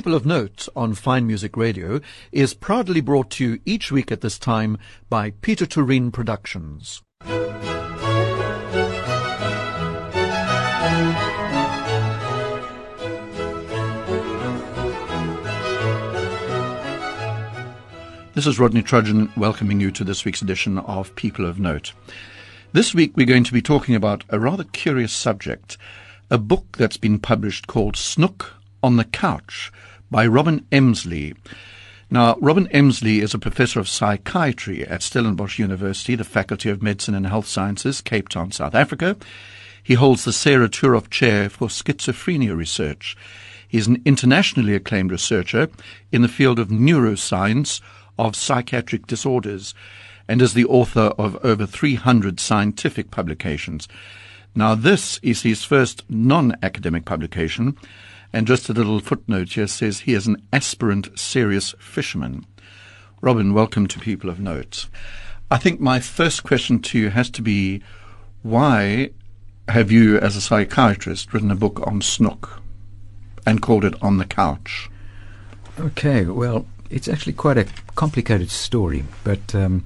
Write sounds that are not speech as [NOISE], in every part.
People of Note on Fine Music Radio is proudly brought to you each week at this time by Peter Turin Productions. This is Rodney Trudgeon welcoming you to this week's edition of People of Note. This week we're going to be talking about a rather curious subject, a book that's been published called Snook on the Couch by Robin Emsley. Now, Robin Emsley is a professor of psychiatry at Stellenbosch University, the Faculty of Medicine and Health Sciences, Cape Town, South Africa. He holds the Sarah Turoff Chair for Schizophrenia Research. He is an internationally acclaimed researcher in the field of neuroscience of psychiatric disorders and is the author of over 300 scientific publications. Now, this is his first non-academic publication, and just a little footnote here says he is an aspirant serious fisherman. Robin, welcome to People of Note. I think my first question to you has to be why have you, as a psychiatrist, written a book on snook and called it On the Couch? Okay, well, it's actually quite a complicated story, but um,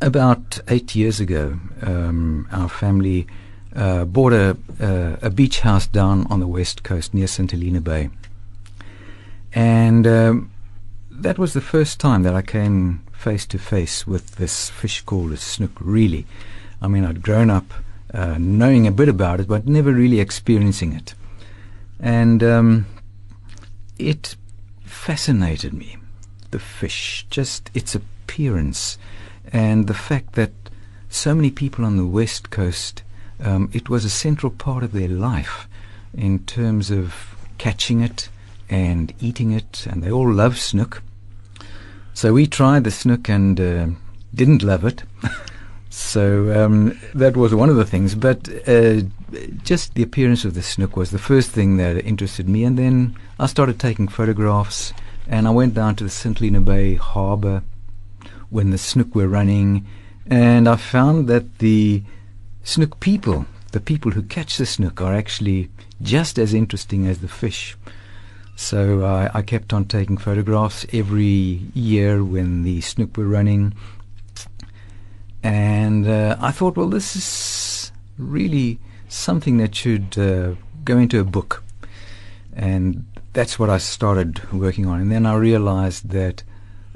about eight years ago, um, our family uh, bought a, uh, a beach house down on the west coast near St. Helena Bay. And um, that was the first time that I came face to face with this fish called a snook, really. I mean, I'd grown up uh, knowing a bit about it, but never really experiencing it. And um, it fascinated me, the fish, just its appearance, and the fact that so many people on the west coast um, it was a central part of their life in terms of catching it and eating it, and they all love snook. So we tried the snook and uh, didn't love it. [LAUGHS] so um, that was one of the things. But uh, just the appearance of the snook was the first thing that interested me. And then I started taking photographs, and I went down to the St. Helena Bay harbour when the snook were running, and I found that the snook people, the people who catch the snook, are actually just as interesting as the fish. So uh, I kept on taking photographs every year when the snook were running. And uh, I thought, well, this is really something that should uh, go into a book. And that's what I started working on. And then I realized that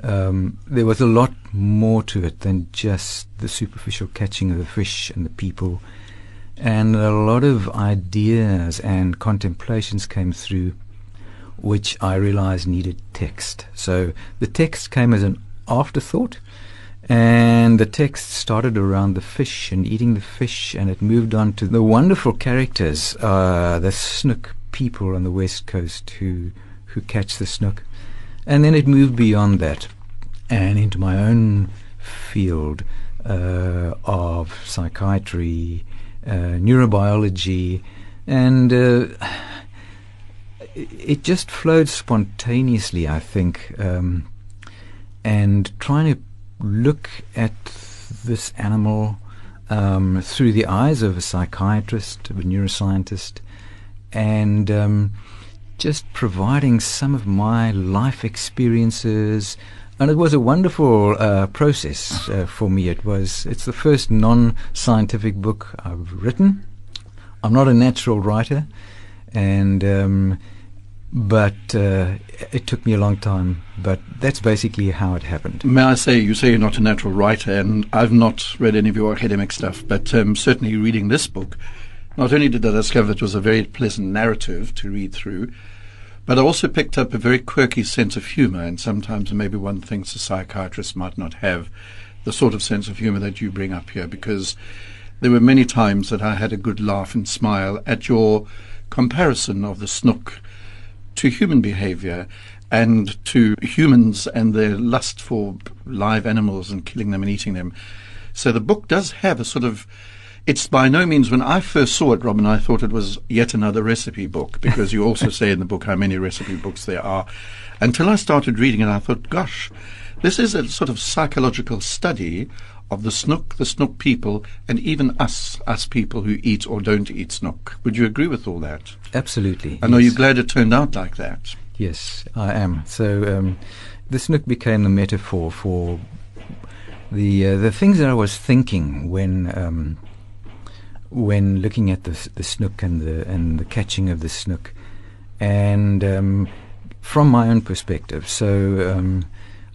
um, there was a lot more to it than just the superficial catching of the fish and the people. And a lot of ideas and contemplations came through which I realized needed text. So the text came as an afterthought. And the text started around the fish and eating the fish, and it moved on to the wonderful characters, uh, the snook people on the west coast who who catch the snook, and then it moved beyond that and into my own field uh, of psychiatry, uh, neurobiology, and uh, [SIGHS] it just flowed spontaneously, I think. Um, and trying to look at this animal um, through the eyes of a psychiatrist, of a neuroscientist, and um, just providing some of my life experiences, and it was a wonderful uh, process uh, for me. It was it's the first non-scientific book I've written. I'm not a natural writer, and um, but uh, it took me a long time. But that's basically how it happened. May I say, you say you're not a natural writer, and I've not read any of your academic stuff, but um, certainly reading this book, not only did I discover it was a very pleasant narrative to read through but I also picked up a very quirky sense of humor, and sometimes maybe one thinks a psychiatrist might not have the sort of sense of humor that you bring up here, because there were many times that I had a good laugh and smile at your comparison of the snook to human behavior and to humans and their lust for live animals and killing them and eating them. So the book does have a sort of it's by no means, when I first saw it, Robin, I thought it was yet another recipe book because you also say in the book how many recipe books there are. Until I started reading it, I thought, gosh, this is a sort of psychological study of the snook, the snook people, and even us, us people who eat or don't eat snook. Would you agree with all that? Absolutely. And yes. are you glad it turned out like that? Yes, I am. So um, the snook became the metaphor for the uh, the things that I was thinking when um, when looking at the the snook and the and the catching of the snook, and um, from my own perspective. So um,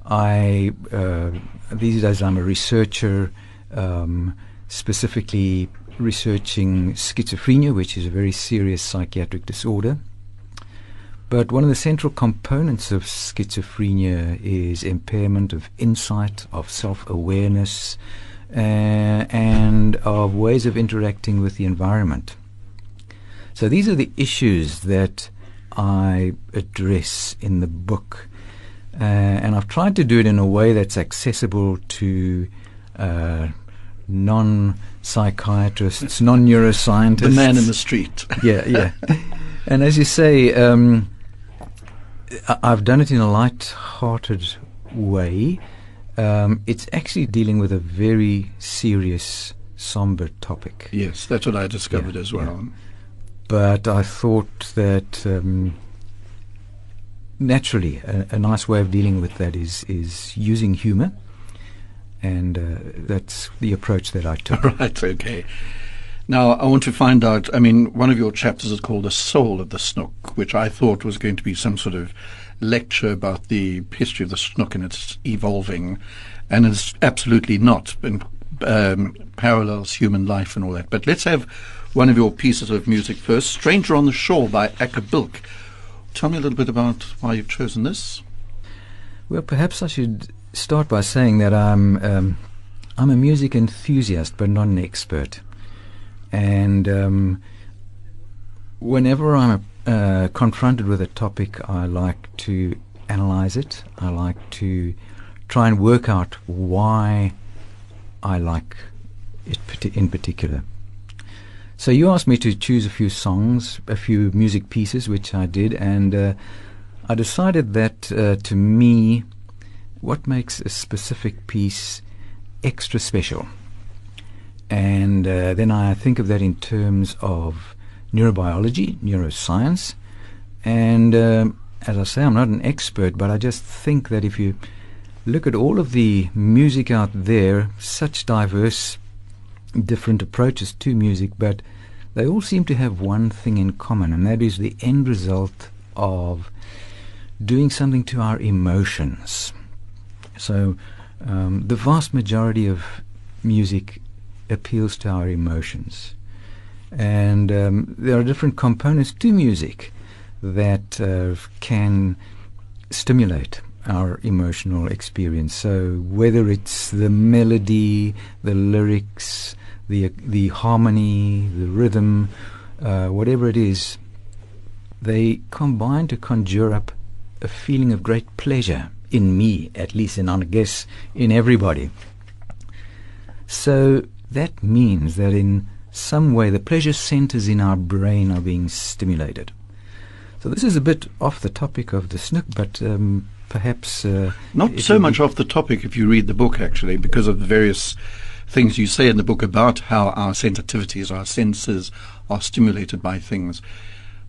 I uh, these days I'm a researcher, um, specifically researching schizophrenia, which is a very serious psychiatric disorder. But one of the central components of schizophrenia is impairment of insight, of self awareness, and of ways of interacting with the environment. So these are the issues that I address in the book. Uh, and I've tried to do it in a way that's accessible to uh, non psychiatrists, [LAUGHS] non neuroscientists. The man in the street. [LAUGHS] yeah, yeah. And as you say, um, I've done it in a light-hearted way. Um, it's actually dealing with a very serious, somber topic. Yes, that's what I discovered yeah, as well. Yeah. But I thought that um, naturally, a, a, nice way of dealing with that is is using humour, and uh, that's the approach that I took. [LAUGHS] Right. Okay. Now, I want to find out. I mean, one of your chapters is called The Soul of the Snook, which I thought was going to be some sort of lecture about the history of the snook and its evolving, and it's absolutely not. And um, parallels human life and all that. But let's have one of your pieces of music first Stranger on the Shore by Acker Bilk. Tell me a little bit about why you've chosen this. Well, perhaps I should start by saying that I'm, um, I'm a music enthusiast, but not an expert. And um, whenever I'm uh, confronted with a topic, I like to analyze it. I like to try and work out why I like it in particular. So you asked me to choose a few songs, a few music pieces, which I did, and uh, I decided that uh, to me, what makes a specific piece extra special and uh, then I think of that in terms of neurobiology, neuroscience. And um, as I say, I'm not an expert, but I just think that if you look at all of the music out there, such diverse, different approaches to music, but they all seem to have one thing in common, and that is the end result of doing something to our emotions. So, um, the vast majority of music appeals to our emotions. And um, there are different components to music that uh, can stimulate our emotional experience. So whether it's the melody, the lyrics, the the harmony, the rhythm, uh, whatever it is, they combine to conjure up a feeling of great pleasure in me, at least, and I guess in everybody. So that means that in some way the pleasure centers in our brain are being stimulated. So this is a bit off the topic of the snook, but um, perhaps uh, not so much off the topic if you read the book actually, because of the various things you say in the book about how our sensitivities, our senses, are stimulated by things.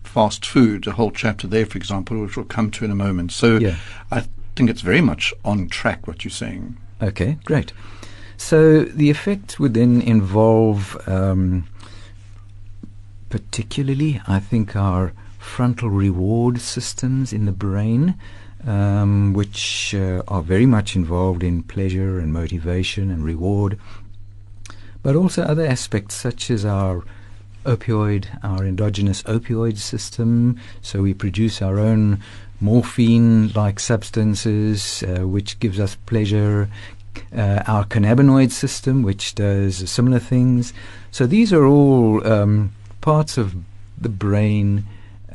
Fast food, a whole chapter there, for example, which we'll come to in a moment. So yeah. I think it's very much on track what you're saying. Okay, great. So the effect would then involve, um, particularly, I think, our frontal reward systems in the brain, um, which uh, are very much involved in pleasure and motivation and reward, but also other aspects such as our opioid, our endogenous opioid system. So we produce our own morphine-like substances, uh, which gives us pleasure, uh, our cannabinoid system, which does similar things. So these are all um, parts of the brain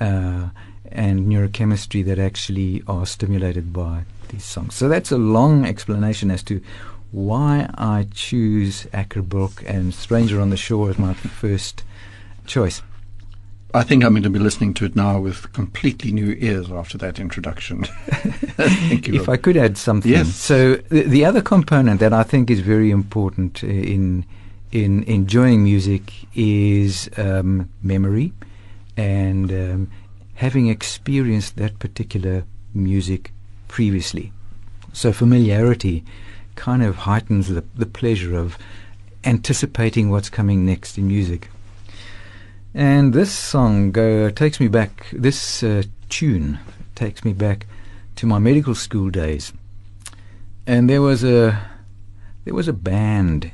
uh, and neurochemistry that actually are stimulated by these songs. So that's a long explanation as to why I choose Acker Bilk and Stranger on the Shore as my first choice. I think I'm going to be listening to it now with completely new ears after that introduction. [LAUGHS] Thank you. if I could add something. Yes. So the, the, other component that I think is very important in in enjoying music is um, memory and um, having experienced that particular music previously. So familiarity kind of heightens the, the pleasure of anticipating what's coming next in music. And this song go, takes me back, this uh, tune takes me back to my medical school days. And there was a there was a band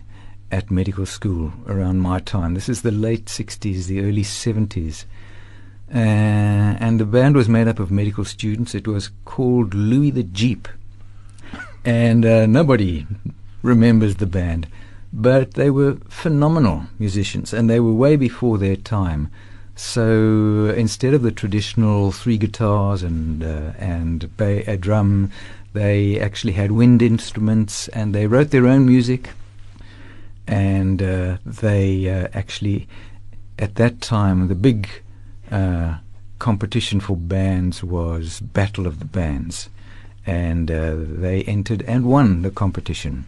at medical school around my time. This is the late 60s, the early 70s. Uh, and the band was made up of medical students. It was called Louis the Jeep. And uh, nobody remembers the band. But they were phenomenal musicians, and they were way before their time. So instead of the traditional three guitars and uh, and ba- a drum, they actually had wind instruments, and they wrote their own music. And uh, they uh, actually, at that time, the big uh, competition for bands was Battle of the Bands, and uh, they entered and won the competition.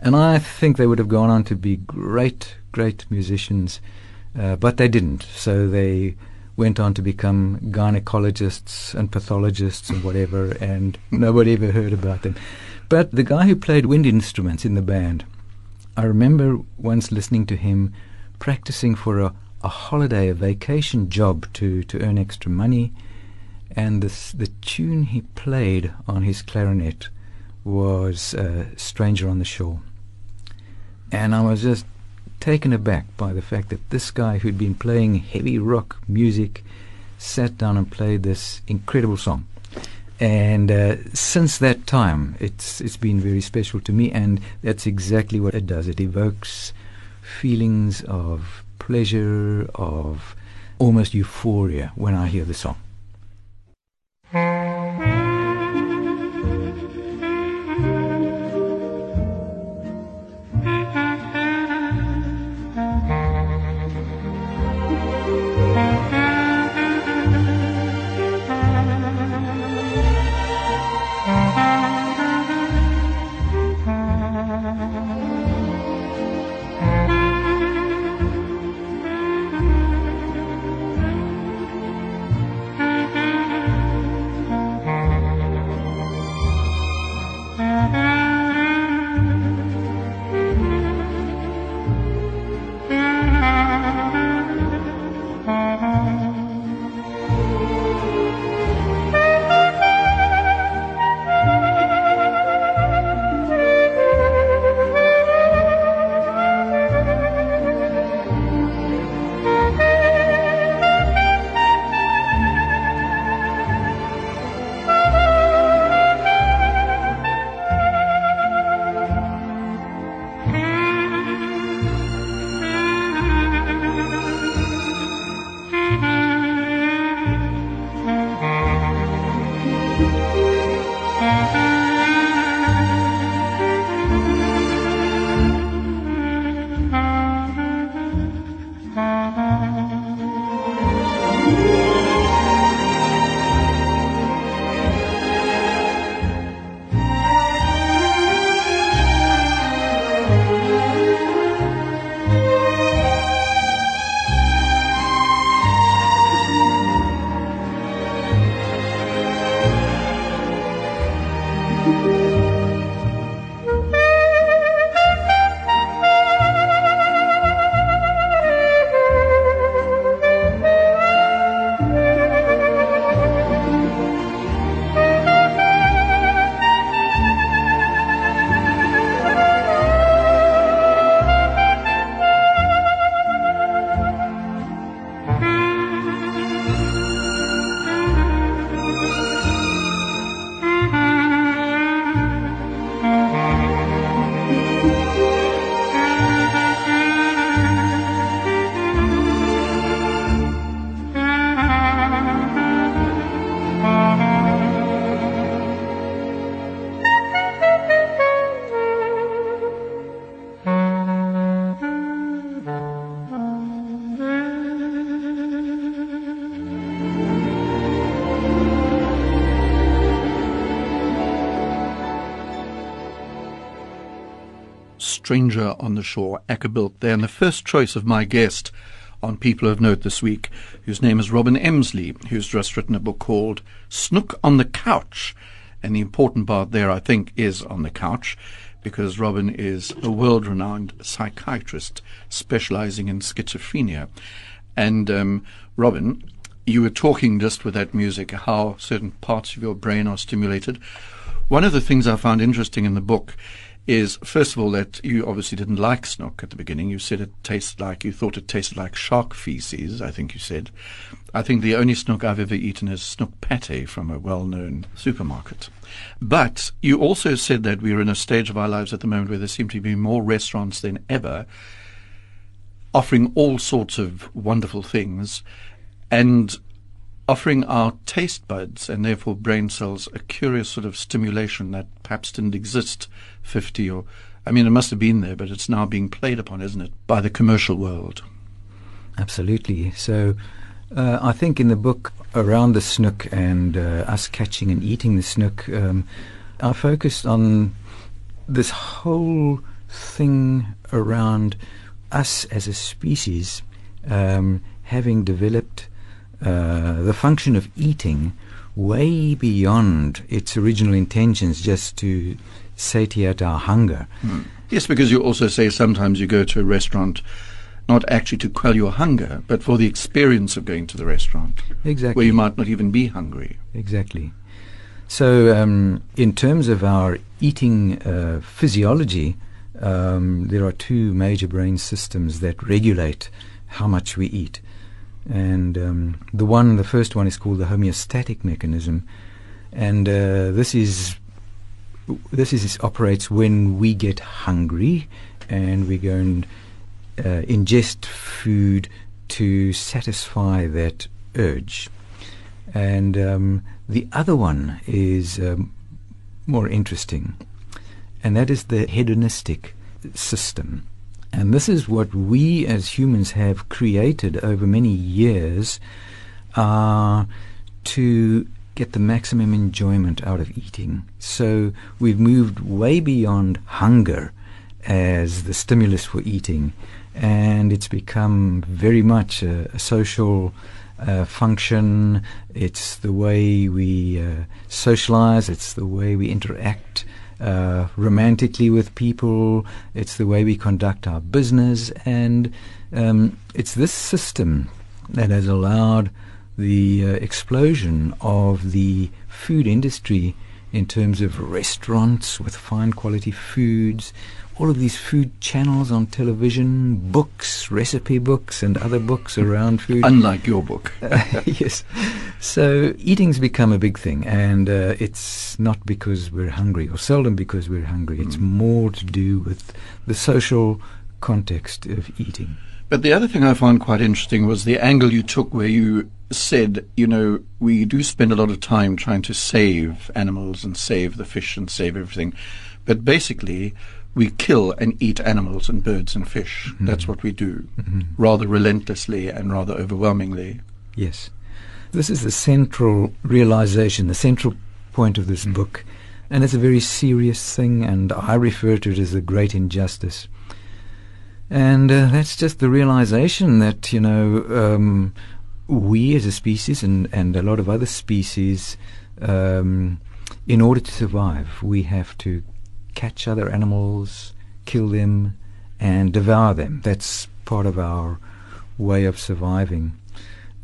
And I think they would have gone on to be great, great musicians uh, but they didn't. So they went on to become gynecologists and pathologists and whatever, and [LAUGHS] nobody ever heard about them. But the guy who played wind instruments in the band, I remember once listening to him practicing for a, a holiday, a vacation job to, to earn extra money. And this, the tune he played on his clarinet was uh, Stranger on the Shore. And I was just taken aback by the fact that this guy who'd been playing heavy rock music sat down and played this incredible song. And uh, since that time, it's it's been very special to me, and that's exactly what it does. It evokes feelings of pleasure, of almost euphoria when I hear the song. Stranger on the Shore, Acker Bilk there, and the first choice of my guest on People of Note this week, whose name is Robin Emsley, who's just written a book called Snook on the Couch. And the important part there, I think, is on the couch, because Robin is a world renowned psychiatrist specializing in schizophrenia. And um, Robin, you were talking just with that music how certain parts of your brain are stimulated. One of the things I found interesting in the book is, first of all, that you obviously didn't like snook at the beginning. You said it tasted like, you thought it tasted like shark feces, I think you said. I think the only snook I've ever eaten is snook pate from a well known supermarket. But you also said that we're in a stage of our lives at the moment where there seem to be more restaurants than ever offering all sorts of wonderful things. And offering our taste buds and therefore brain cells a curious sort of stimulation that perhaps didn't exist 50 or I mean it must have been there but it's now being played upon isn't it by the commercial world? Absolutely. So uh, I think in the book around the snook and uh, us catching and eating the snook um, I focused on this whole thing around us as a species um, having developed uh, the function of eating way beyond its original intentions just to satiate our hunger. Mm. Yes, because you also say sometimes you go to a restaurant not actually to quell your hunger, but for the experience of going to the restaurant. Exactly. Where you might not even be hungry. Exactly. So, um, in terms of our eating uh, physiology, um, there are two major brain systems that regulate how much we eat. And um, the one, the first one, is called the homeostatic mechanism, and uh, this is this is operates when we get hungry, and we go and uh, ingest food to satisfy that urge. And um, the other one is um, more interesting, and that is the hedonistic system. And this is what we as humans have created over many years uh, to get the maximum enjoyment out of eating. So we've moved way beyond hunger as the stimulus for eating, and it's become very much a, a social uh, function. It's the way we uh, socialize. It's the way we interact uh, romantically with people. It's the way we conduct our business, and um, it's this system that has allowed the uh, explosion of the food industry in terms of restaurants with fine quality foods, all of these food channels on television, books, recipe books, and other books around food. Unlike your book. uh, [LAUGHS] yes. So eating's become a big thing, and uh, it's not because we're hungry, or seldom because we're hungry. Mm. It's more to do with the social context of eating. But the other thing I found quite interesting was the angle you took where you said, you know, we do spend a lot of time trying to save animals and save the fish and save everything. But basically, we kill and eat animals and birds and fish. Mm-hmm. That's what we do, mm-hmm. rather relentlessly and rather overwhelmingly. Yes. This is the central realization, the central point of this mm-hmm. book. And it's a very serious thing, and I refer to it as a great injustice. And uh, that's just the realization that, you know, um, we as a species and, and a lot of other species, um, in order to survive, we have to catch other animals, kill them, and devour them. That's part of our way of surviving.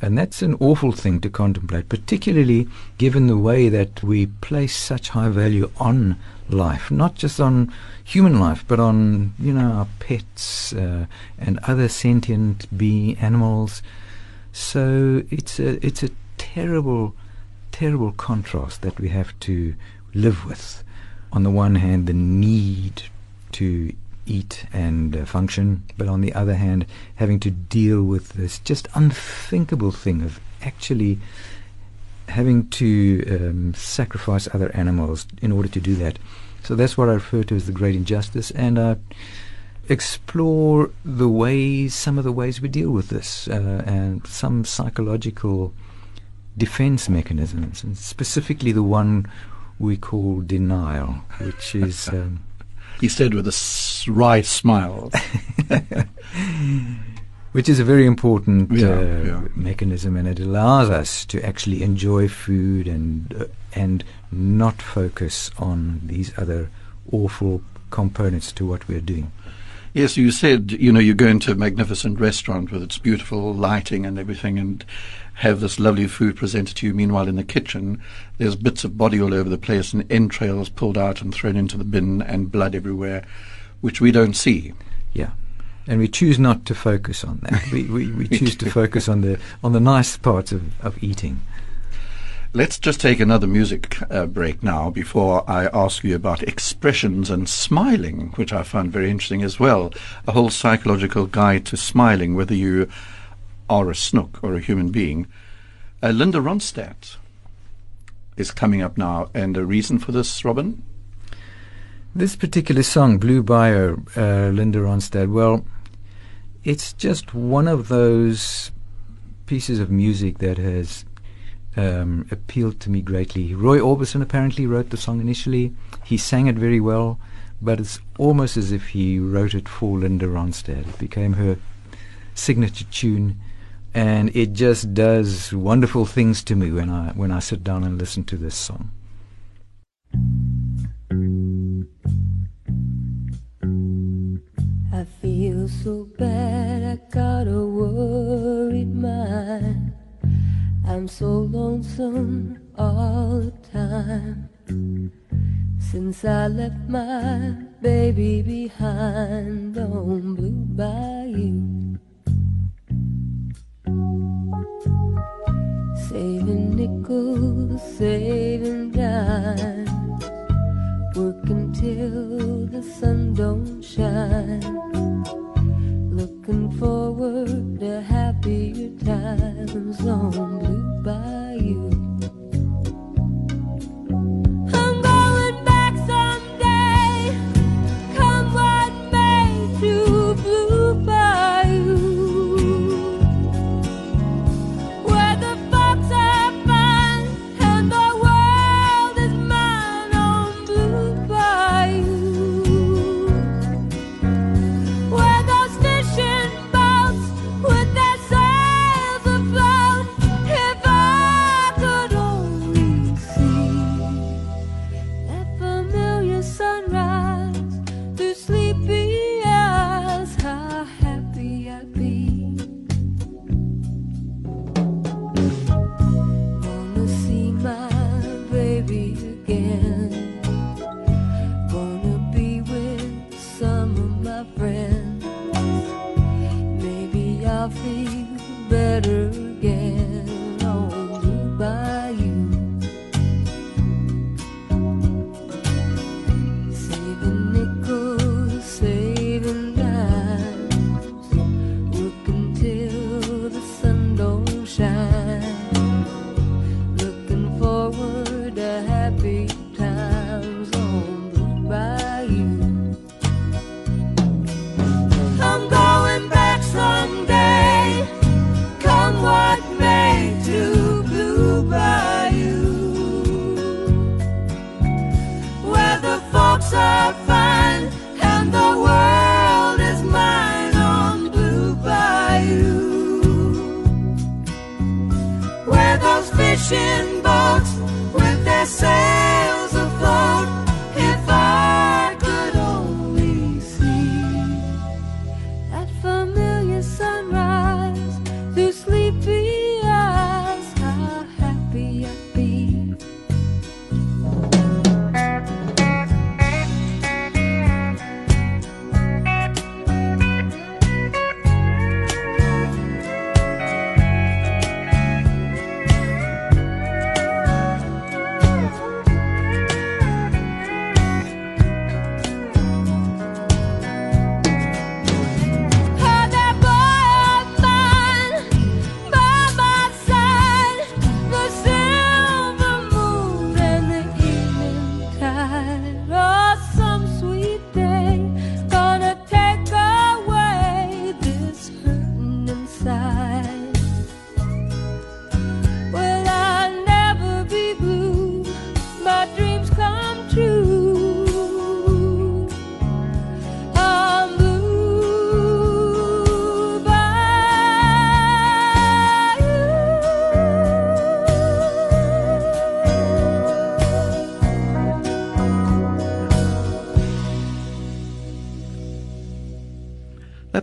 And that's an awful thing to contemplate, particularly given the way that we place such high value on life, not just on human life, but on, you know, our pets uh, and other sentient being animals. So it's a, it's a terrible, terrible contrast that we have to live with on the one hand, the need to eat and uh, function, but on the other hand, having to deal with this just unthinkable thing of actually having to um, sacrifice other animals in order to do that. So that's what I refer to as the great injustice, and I explore the ways, some of the ways we deal with this, uh, and some psychological defense mechanisms, and specifically the one we call denial, which is. [LAUGHS] Um, he said with a wry smile. [LAUGHS] which is a very important Yeah, uh, yeah. mechanism, and it allows us to actually enjoy food and uh, and not focus on these other awful components to what we're doing. Yes, you said, you know, you go into a magnificent restaurant with its beautiful lighting and everything and have this lovely food presented to you. Meanwhile, in the kitchen, there's bits of body all over the place and entrails pulled out and thrown into the bin and blood everywhere, which we don't see. Yeah. And we choose not to focus on that. we, we, we [LAUGHS] choose to focus on the on the nice parts of, of eating. Let's just take another music uh, break now before I ask you about expressions and smiling, which I found very interesting as well. A whole psychological guide to smiling, whether you are a snook or a human being. Uh, Linda Ronstadt is coming up now, and a reason for this, Robin? This particular song, Blue Bayou, uh, Linda Ronstadt, well, it's just one of those pieces of music that has um, appealed to me greatly. Roy Orbison apparently wrote the song initially. He sang it very well, but it's almost as if he wrote it for Linda Ronstadt. It became her signature tune, and it just does wonderful things to me when I when I sit down and listen to this song. I feel so bad, I got a worried mind. I'm so lonesome all the time. Since I left my baby behind on Blue Bayou. Saving nickels, saving dimes working till the sun don't shine. Looking forward to happier times on Blue Bayou.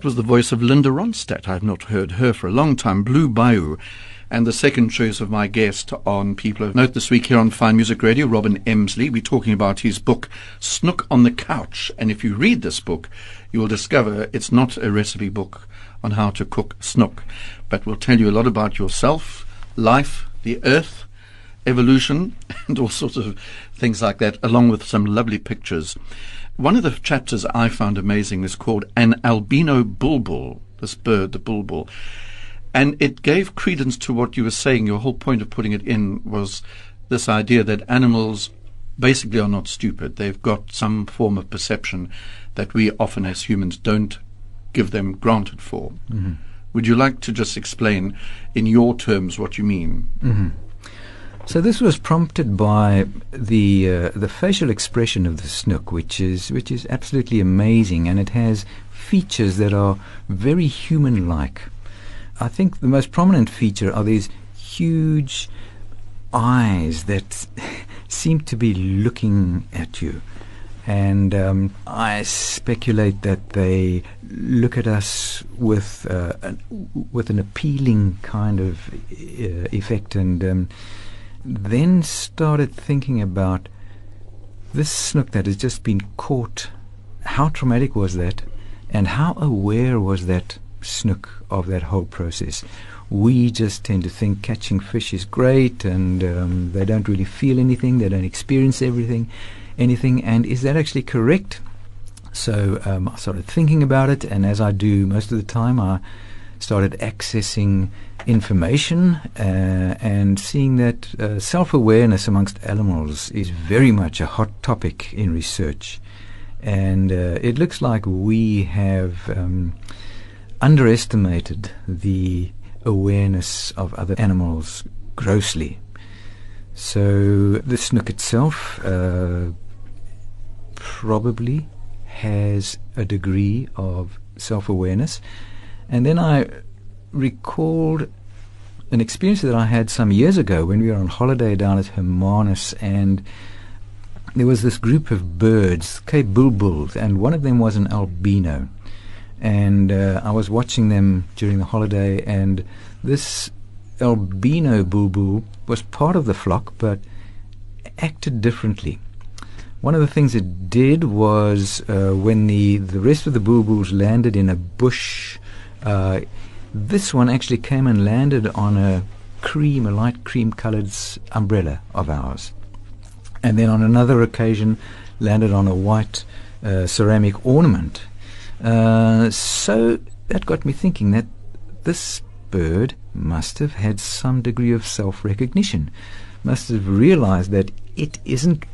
Was the voice of Linda Ronstadt. I've not heard her for a long time. Blue Bayou. And the second choice of my guest on People of Note this week here on Fine Music Radio, Robin Emsley. We're talking about his book, Snook on the Couch. And if you read this book, you will discover it's not a recipe book on how to cook snook, but will tell you a lot about yourself, life, the earth, evolution, [LAUGHS] and all sorts of things like that, along with some lovely pictures. One of the chapters I found amazing is called An Albino Bulbul, this bird, the bulbul. And it gave credence to what you were saying. Your whole point of putting it in was this idea that animals basically are not stupid. They've got some form of perception that we often as humans don't give them granted for. Mm-hmm. Would you like to just explain in your terms what you mean? Mm-hmm. So this was prompted by the uh, the facial expression of the snook, which is which is absolutely amazing, and it has features that are very human-like. I think the most prominent feature are these huge eyes that [LAUGHS] seem to be looking at you. And um, I speculate that they look at us with uh, an, with an appealing kind of uh, effect, and um, then started thinking about this snook that has just been caught. How traumatic was that, and how aware was that snook of that whole process? We just tend to think catching fish is great, and um, they don't really feel anything. They don't experience everything anything, and is that actually correct? So um, I started thinking about it, and as I do most of the time, I started accessing information uh, and seeing that uh, self-awareness amongst animals is very much a hot topic in research, and uh, it looks like we have um, underestimated the awareness of other animals grossly. So the snook itself uh, probably has a degree of self-awareness. And then I recalled an experience that I had some years ago when we were on holiday down at Hermanus and there was this group of birds, Cape bulbuls, and one of them was an albino. And uh, I was watching them during the holiday and this albino bulbul was part of the flock but acted differently. One of the things it did was uh, when the, the rest of the bulbuls landed in a bush, uh, this one actually came and landed on a cream, a light cream coloured umbrella of ours. And then on another occasion landed on a white uh, ceramic ornament. Uh, so that got me thinking that this bird must have had some degree of self-recognition, must have realized that it isn't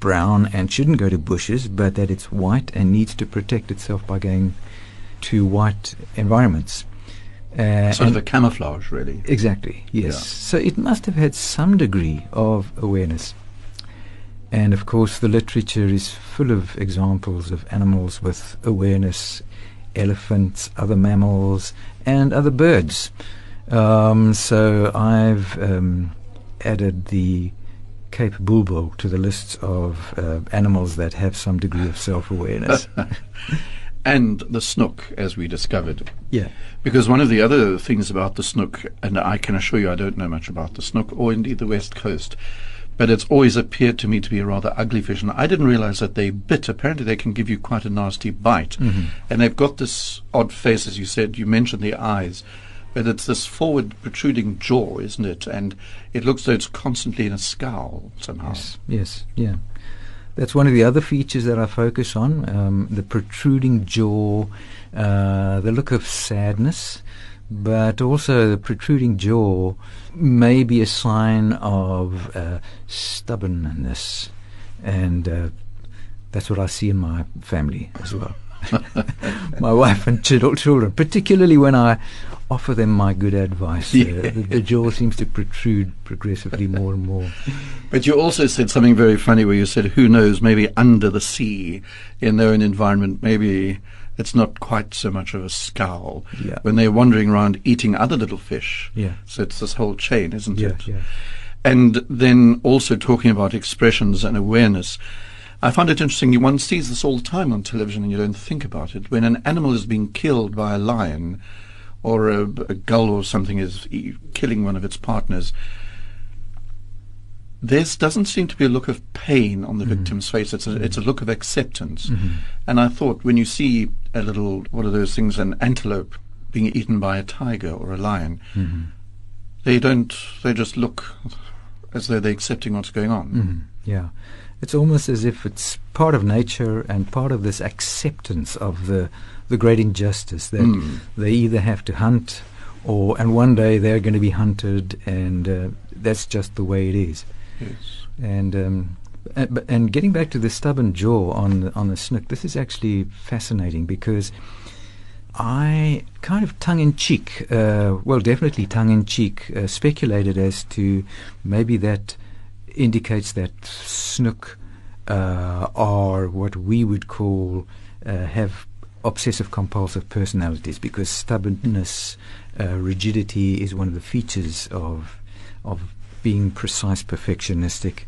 brown and shouldn't go to bushes, but that it's white and needs to protect itself by going to white environments. Uh, sort of a camouflage, really. Exactly, yes. Yeah. So it must have had some degree of awareness. And of course, the literature is full of examples of animals with awareness elephants, other mammals, and other birds. Um, so I've um, added the Cape bulbul to the lists of uh, animals that have some degree of self-awareness. [LAUGHS] and the snook, as we discovered. yeah. Because one of the other things about the snook, and I can assure you I don't know much about the snook or indeed the West Coast, but it's always appeared to me to be a rather ugly fish. And I didn't realize that they bit. Apparently, they can give you quite a nasty bite. Mhm. And they've got this odd face, as you said. You mentioned the eyes. But it's this forward protruding jaw, isn't it? And it looks though it's constantly in a scowl somehow. Yes, yes, yeah. That's one of the other features that I focus on um, the protruding jaw, uh, the look of sadness, but also the protruding jaw may be a sign of uh, stubbornness. And uh, that's what I see in my family as well. [LAUGHS] my wife and chil- children, particularly when I offer them my good advice. Yeah. Uh, the, the jaw seems to protrude progressively more and more. But you also said something very funny where you said, who knows, maybe under the sea, in their own environment, maybe it's not quite so much of a scowl Yeah. when they're wandering around eating other little fish. Yeah. So it's this whole chain, isn't Yeah, it? yeah. And then also talking about expressions and awareness. I find it interesting. One sees this all the time on television, and you don't think about it. When an animal is being killed by a lion, or a, a gull or something is e- killing one of its partners, there doesn't seem to be a look of pain on the mm-hmm. victim's face. It's a, mm-hmm. it's a look of acceptance. Mm-hmm. And I thought when you see a little, what are those things, an antelope being eaten by a tiger or a lion, they don't, they just look as though they're accepting what's going on. Mhm, Yeah. It's almost as if it's part of nature and part of this acceptance of the the great injustice that Mm. they either have to hunt or and one day they're going to be hunted and uh, that's just the way it is. Yes. And um, but- and getting back to the stubborn jaw on the, on the snook, this is actually fascinating because I kind of tongue in cheek, uh, well, definitely tongue in cheek, uh, speculated as to maybe that indicates that snook uh, are what we would call uh, have obsessive compulsive personalities because stubbornness, uh, rigidity is one of the features of of being precise perfectionistic,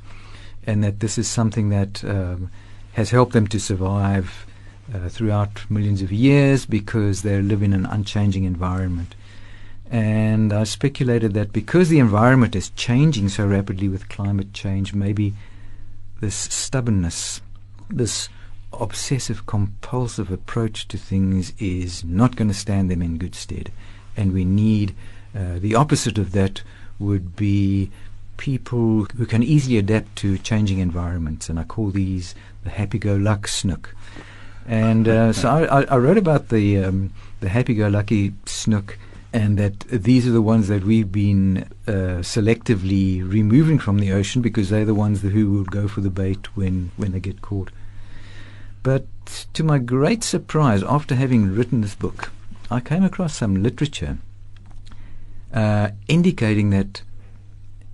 and that this is something that um, has helped them to survive uh, throughout millions of years because they live in an unchanging environment. And I speculated that because the environment is changing so rapidly with climate change, maybe this stubbornness, this obsessive compulsive approach to things is not going to stand them in good stead. And we need uh, the opposite of that would be people who can easily adapt to changing environments. And I call these the happy-go-luck snook. And uh, so I, I, wrote about the um, the happy-go-lucky snook, and that these are the ones that we've been uh, selectively removing from the ocean because they're the ones that who will go for the bait when when they get caught. But to my great surprise, after having written this book, I came across some literature uh, indicating that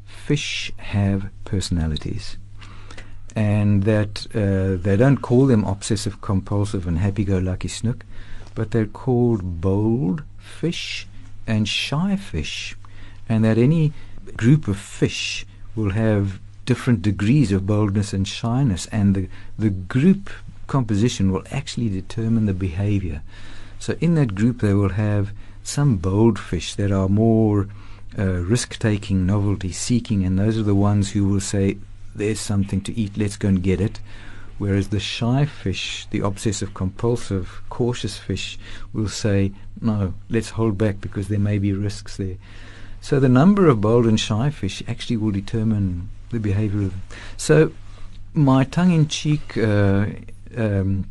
fish have personalities and that uh, they don't call them obsessive compulsive and happy go lucky snook, but they're called bold fish and shy fish, and that any group of fish will have different degrees of boldness and shyness, and the, the group composition will actually determine the behavior. So in that group, they will have some bold fish that are more uh, risk-taking, novelty-seeking, and those are the ones who will say, "There's something to eat. Let's go and get it." Whereas the shy fish, the obsessive-compulsive, cautious fish, will say, "No, let's hold back because there may be risks there." So the number of bold and shy fish actually will determine the behavior of them. So my tongue-in-cheek uh, um,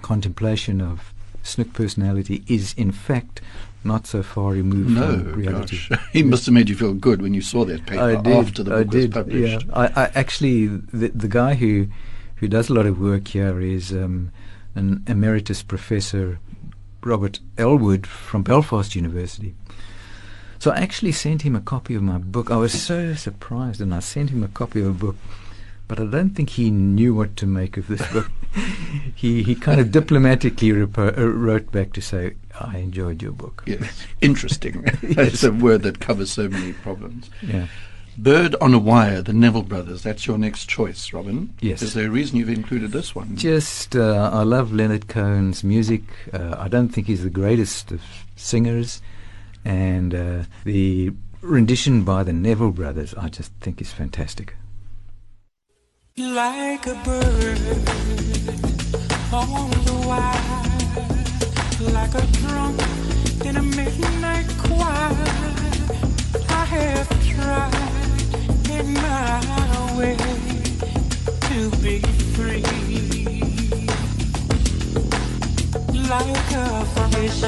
contemplation of snook personality is in fact not so far removed No, from reality. gosh. [LAUGHS] he must have made you feel good when you saw that paper I did. after the book I was published. Yeah. I, I actually the the guy who who does a lot of work here is um, an emeritus professor, Robert Elwood from Belfast University. So I actually sent him a copy of my book. I was so surprised, and I sent him a copy of a book, but I don't think he knew what to make of this book. [LAUGHS] he he kind of diplomatically repo- uh, wrote back to say, "I enjoyed your book." Yes. Interesting. [LAUGHS] That's a word that covers so many problems. Yeah. Bird on a Wire, the Neville Brothers. That's your next choice, Robin. Yes. Is there a reason you've included this one? Just, uh, I love Leonard Cohen's music. Uh, I don't think he's the greatest of singers, and uh, the rendition by the Neville Brothers, I just think is fantastic. Like a bird on the wire, like a drum in a midnight choir. I have tried my way to be free, like a fish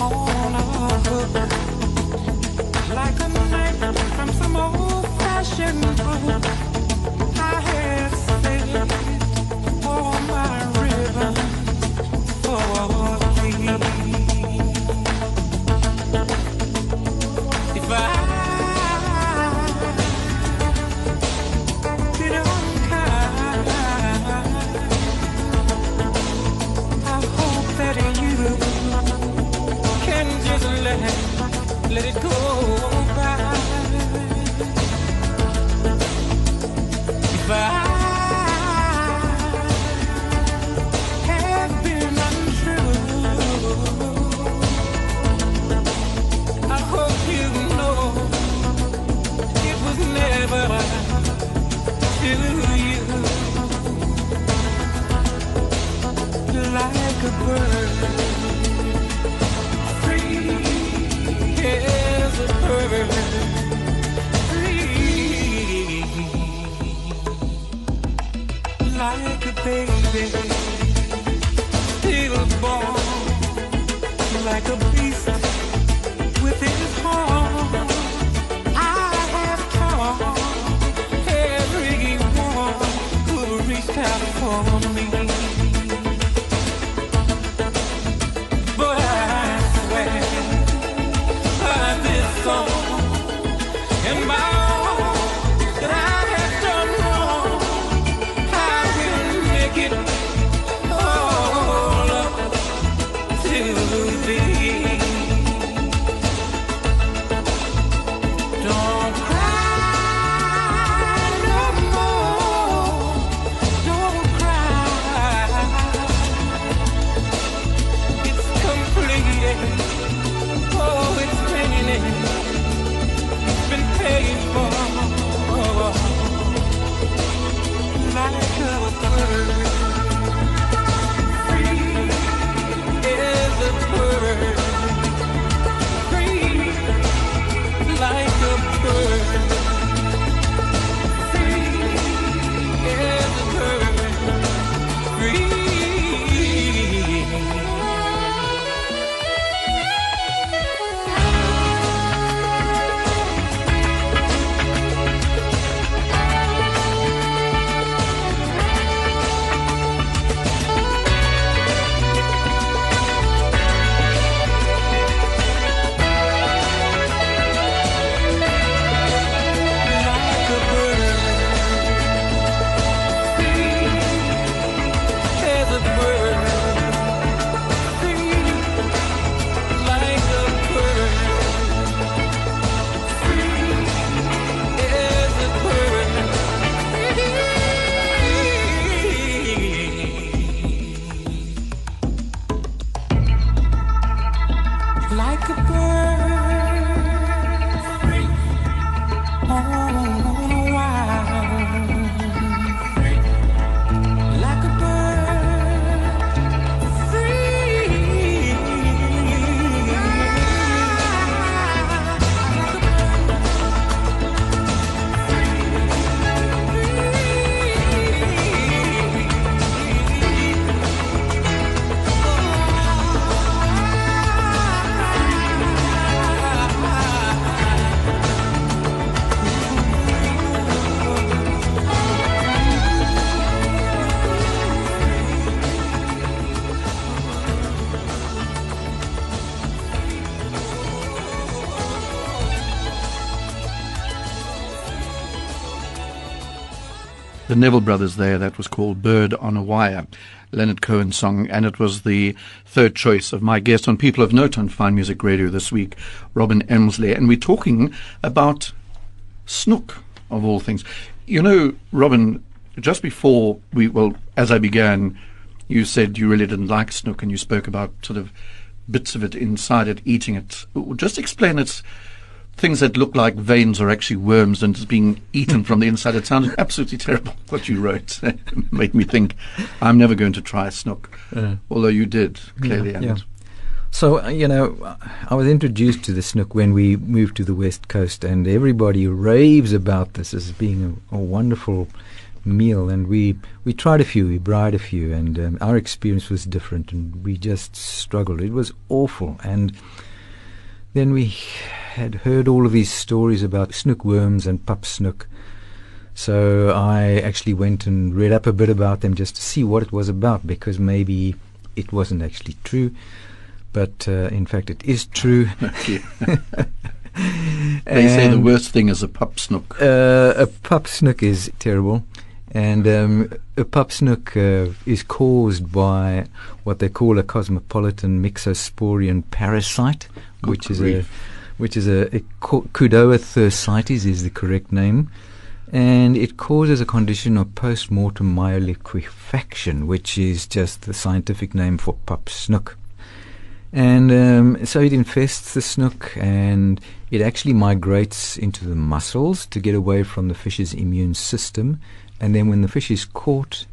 on a hook, like a knife from some old-fashioned book. I all oh, my ribbons for oh, oh, Neville Brothers there, that was called Bird on a Wire, Leonard Cohen's song, and it was the third choice of my guest on People of Note on Fine Music Radio this week, Robin Emsley. And we're talking about snook, of all things. You know, Robin, just before we, well, as I began, you said you really didn't like snook and you spoke about sort of bits of it inside it, eating it. Just explain it. Things that look like veins are actually worms and it's being eaten from the inside. It sounded absolutely terrible [LAUGHS] what you wrote. It [LAUGHS] made me think I'm never going to try a snook. Uh, Although you did, clearly. Yeah, and yeah. So, uh, you know, I was introduced to the snook when we moved to the West Coast, and everybody raves about this as being a, a wonderful meal. And we, we tried a few, we bride a few, and um, our experience was different, and we just struggled. It was awful. And then we had heard all of these stories about snook worms and pup snook. So I actually went and read up a bit about them just to see what it was about, because maybe it wasn't actually true. But uh, in fact, it is true. [LAUGHS] Okay. [LAUGHS] they say the worst thing is a pup snook. Uh, a pup snook is terrible, and um, a pup snook uh, is caused by what they call a cosmopolitan myxosporean parasite, Good which is a which is a, a Kudoa thyrsites is the correct name, and it causes a condition of post-mortem myoliquefaction, which is just the scientific name for pup snook. And um, so it infests the snook and it actually migrates into the muscles to get away from the fish's immune system. And then when the fish is caught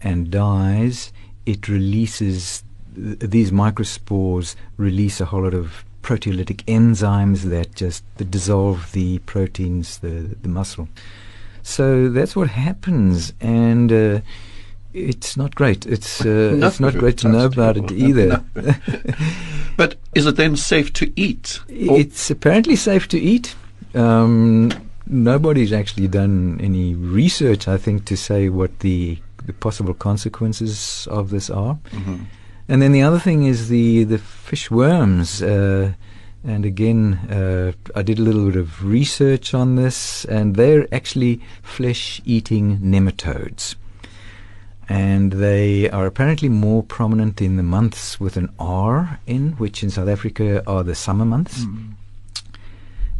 and dies, it releases, th- these microspores release a whole lot of proteolytic enzymes that just that dissolve the proteins, the, the muscle. So that's what happens. And uh, it's not great. It's uh, [LAUGHS] No, it's not great to know about it [LAUGHS] either. But Is it then safe to eat? It's apparently safe to eat. Um, nobody's actually done any research, I think, to say what the, the possible consequences of this are. Mhm. And then the other thing is the the fish worms. Uh, and again, uh, I did a little bit of research on this, and they're actually flesh-eating nematodes. And they are apparently more prominent in the months with an R in, which in South Africa are the summer months. Mm.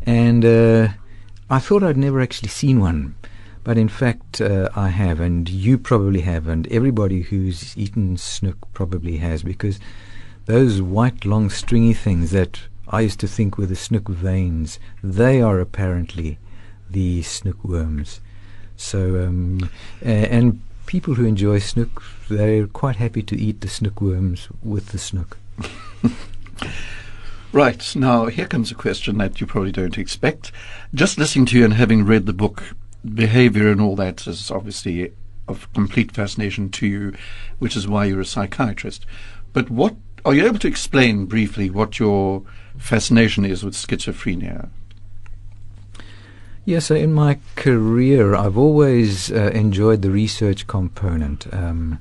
And uh, I thought I'd never actually seen one, but in fact uh, I have, and you probably have, and everybody who's eaten snook probably has, because those white, long, stringy things that I used to think were the snook veins, they are apparently the snook worms. So, um, and people who enjoy snook, they're quite happy to eat the snook worms with the snook. [LAUGHS] Right. Now, here comes a question that you probably don't expect. Just listening to you and having read the book, behavior and all that is obviously of complete fascination to you, which is why you're a psychiatrist. But what are you able to explain briefly what your fascination is with schizophrenia? Yeah, so in my career, I've always uh, enjoyed the research component. Um,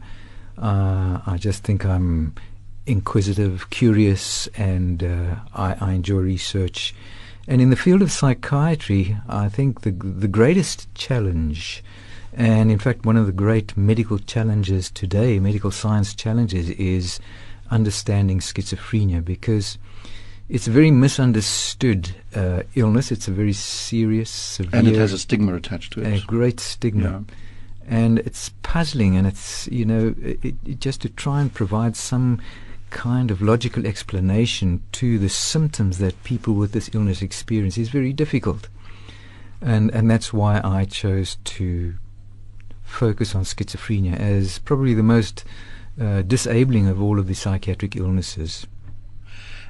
uh, I just think I'm inquisitive, curious, and uh, I, I enjoy research. And in the field of psychiatry, I think the the greatest challenge, and in fact one of the great medical challenges today, medical science challenges, is understanding schizophrenia because it's a very misunderstood uh, illness. It's a very serious, severe, And it has a stigma attached to a it. great stigma. Yeah. And it's puzzling, and it's, you know, it, it just to try and provide some kind of logical explanation to the symptoms that people with this illness experience is very difficult. And, and that's why I chose to focus on schizophrenia as probably the most uh, disabling of all of the psychiatric illnesses.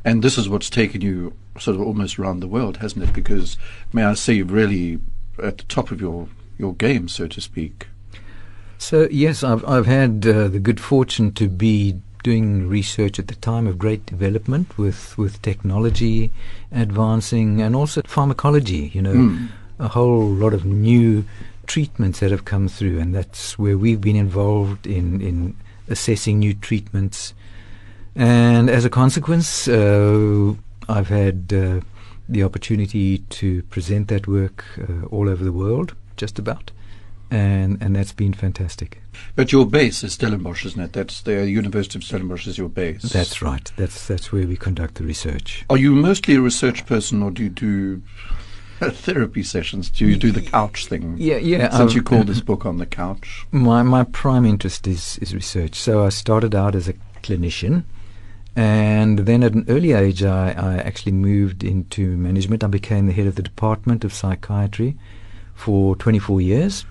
And this is what's taken you sort of almost around the world, hasn't it? Because, may I say, you're really at the top of your, your game, so to speak. So yes, I've I've had uh, the good fortune to be doing research at the time of great development with with technology advancing and also pharmacology. You know, Mm. a whole lot of new treatments that have come through, and that's where we've been involved in in assessing new treatments. And as a consequence, uh, I've had uh, the opportunity to present that work uh, all over the world, just about, and and that's been fantastic. But your base is Stellenbosch, isn't it? That's the University of Stellenbosch is your base. That's right. That's that's where we conduct the research. Are you mostly a research person, or do you do [LAUGHS] therapy sessions? Do you do the couch thing? Yeah, yeah. Since I've- you um, call this book on the couch. My my prime interest is is research. So I started out as a clinician, and then at an early age, I, I actually moved into management. I became the head of the department of psychiatry for 24 years,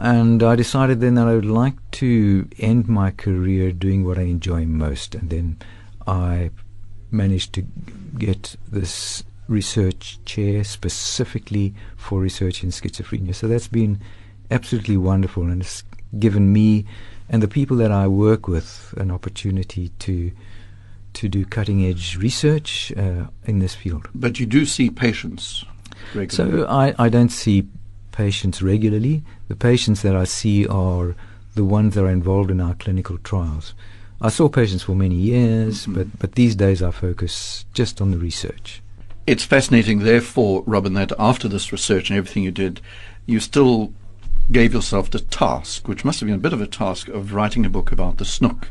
and I decided then that I would like to end my career doing what I enjoy most, and then I managed to get this research chair specifically for research in schizophrenia. So that's been absolutely wonderful, and it's given me and the people that I work with an opportunity to to do cutting edge research uh, in this field. But you do see patients regularly. So I, I don't see patients regularly. The patients that I see are the ones that are involved in our clinical trials. I saw patients for many years, Mhm. but, but these days I focus just on the research. It's fascinating, therefore, Robin, that after this research and everything you did, you still gave yourself the task, which must have been a bit of a task, of writing a book about the snook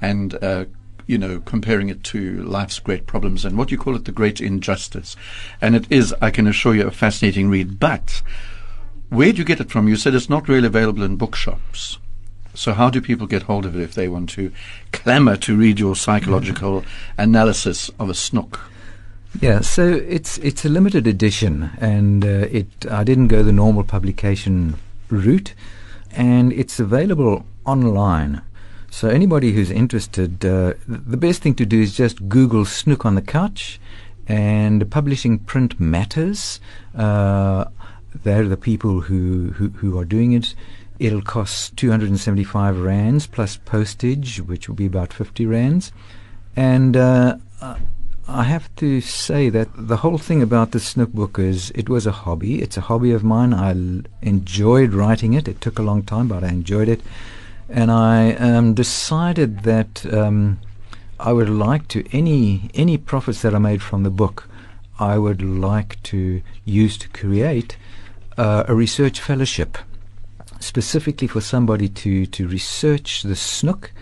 and, uh, you know, comparing it to life's great problems and what you call it the great injustice. And it is, I can assure you, a fascinating read. But where do you get it from? You said it's not really available in bookshops. So how do people get hold of it if they want to clamour to read your psychological analysis of a snook? Yeah, so it's it's a limited edition, and uh, it I didn't go the normal publication route, and it's available online. So anybody who's interested, uh, the best thing to do is just Google "Snook on the Couch," and Publishing Print Matters. Uh, they're the people who, who who are doing it. It'll cost 275 rands plus postage, which will be about 50 rands, and uh, I have to say that the whole thing about the Snook book is it was a hobby. It's a hobby of mine. I l- enjoyed writing it. It took a long time, but I enjoyed it. And I um, decided that um, I would like to any any profits that I made from the book, I would like to use to create uh, a research fellowship, specifically for somebody to to research the snook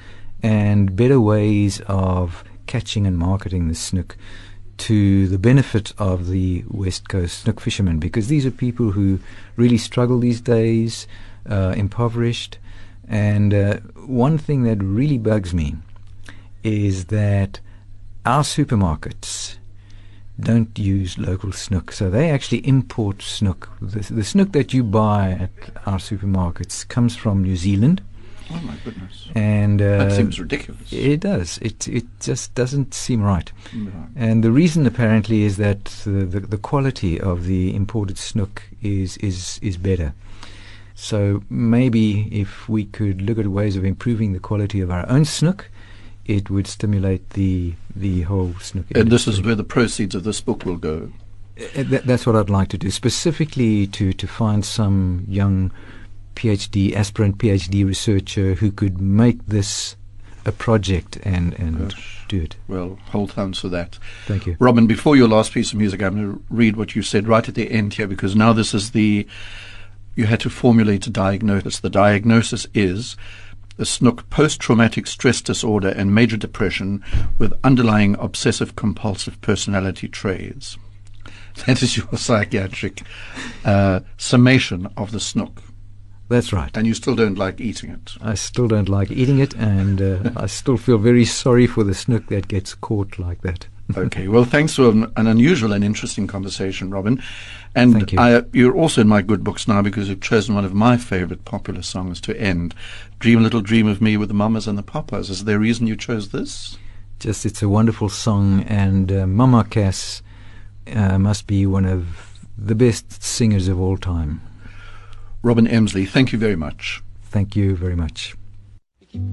and better ways of catching and marketing the snook to the benefit of the West Coast snook fishermen because these are people who really struggle these days, uh, impoverished. And uh, one thing that really bugs me is that our supermarkets don't use local snook. So they actually import snook. The, the snook that you buy at our supermarkets comes from New Zealand. Oh my goodness. And uh, that seems ridiculous. it does. It it just doesn't seem right. Right. And the reason apparently is that the, the, the quality of the imported snook is, is, is better. So maybe if we could look at ways of improving the quality of our own snook, it would stimulate the the whole snook. And this is where the proceeds of this book will go. Uh, that, that's what I'd like to do, specifically to, to find some young PhD, aspirant PhD researcher who could make this a project and, and Gosh. do it. Well, hold hands for that. Thank you. Robin, before your last piece of music, I'm going to read what you said right at the end here because now this is the. You had to formulate a diagnosis. The diagnosis is a snook post traumatic stress disorder and major depression with underlying obsessive compulsive personality traits. [LAUGHS] That is your psychiatric uh, summation of the snook. That's right. And you still don't like eating it. I still don't like eating it, and uh, I still feel very sorry for the snook that gets caught like that. Okay. Well, thanks for an, an unusual and interesting conversation, Robin. And Thank you. I, you're also in my good books now because you've chosen one of my favorite popular songs to end. Dream a Little Dream of Me with the Mamas and the Papas. Is there a reason you chose this? Just, it's a wonderful song, and uh, Mama Cass uh, must be one of the best singers of all time. Robin Emsley, thank you very much. Thank you very much. And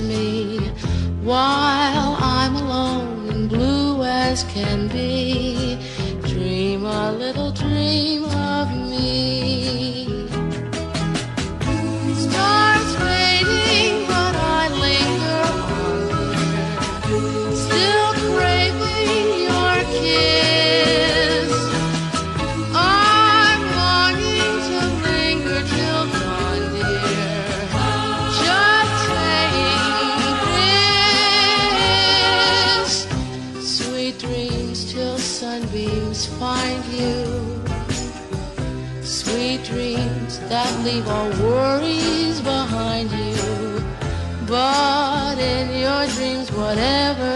me while I'm alone and blue as can be. Dream a little dream whatever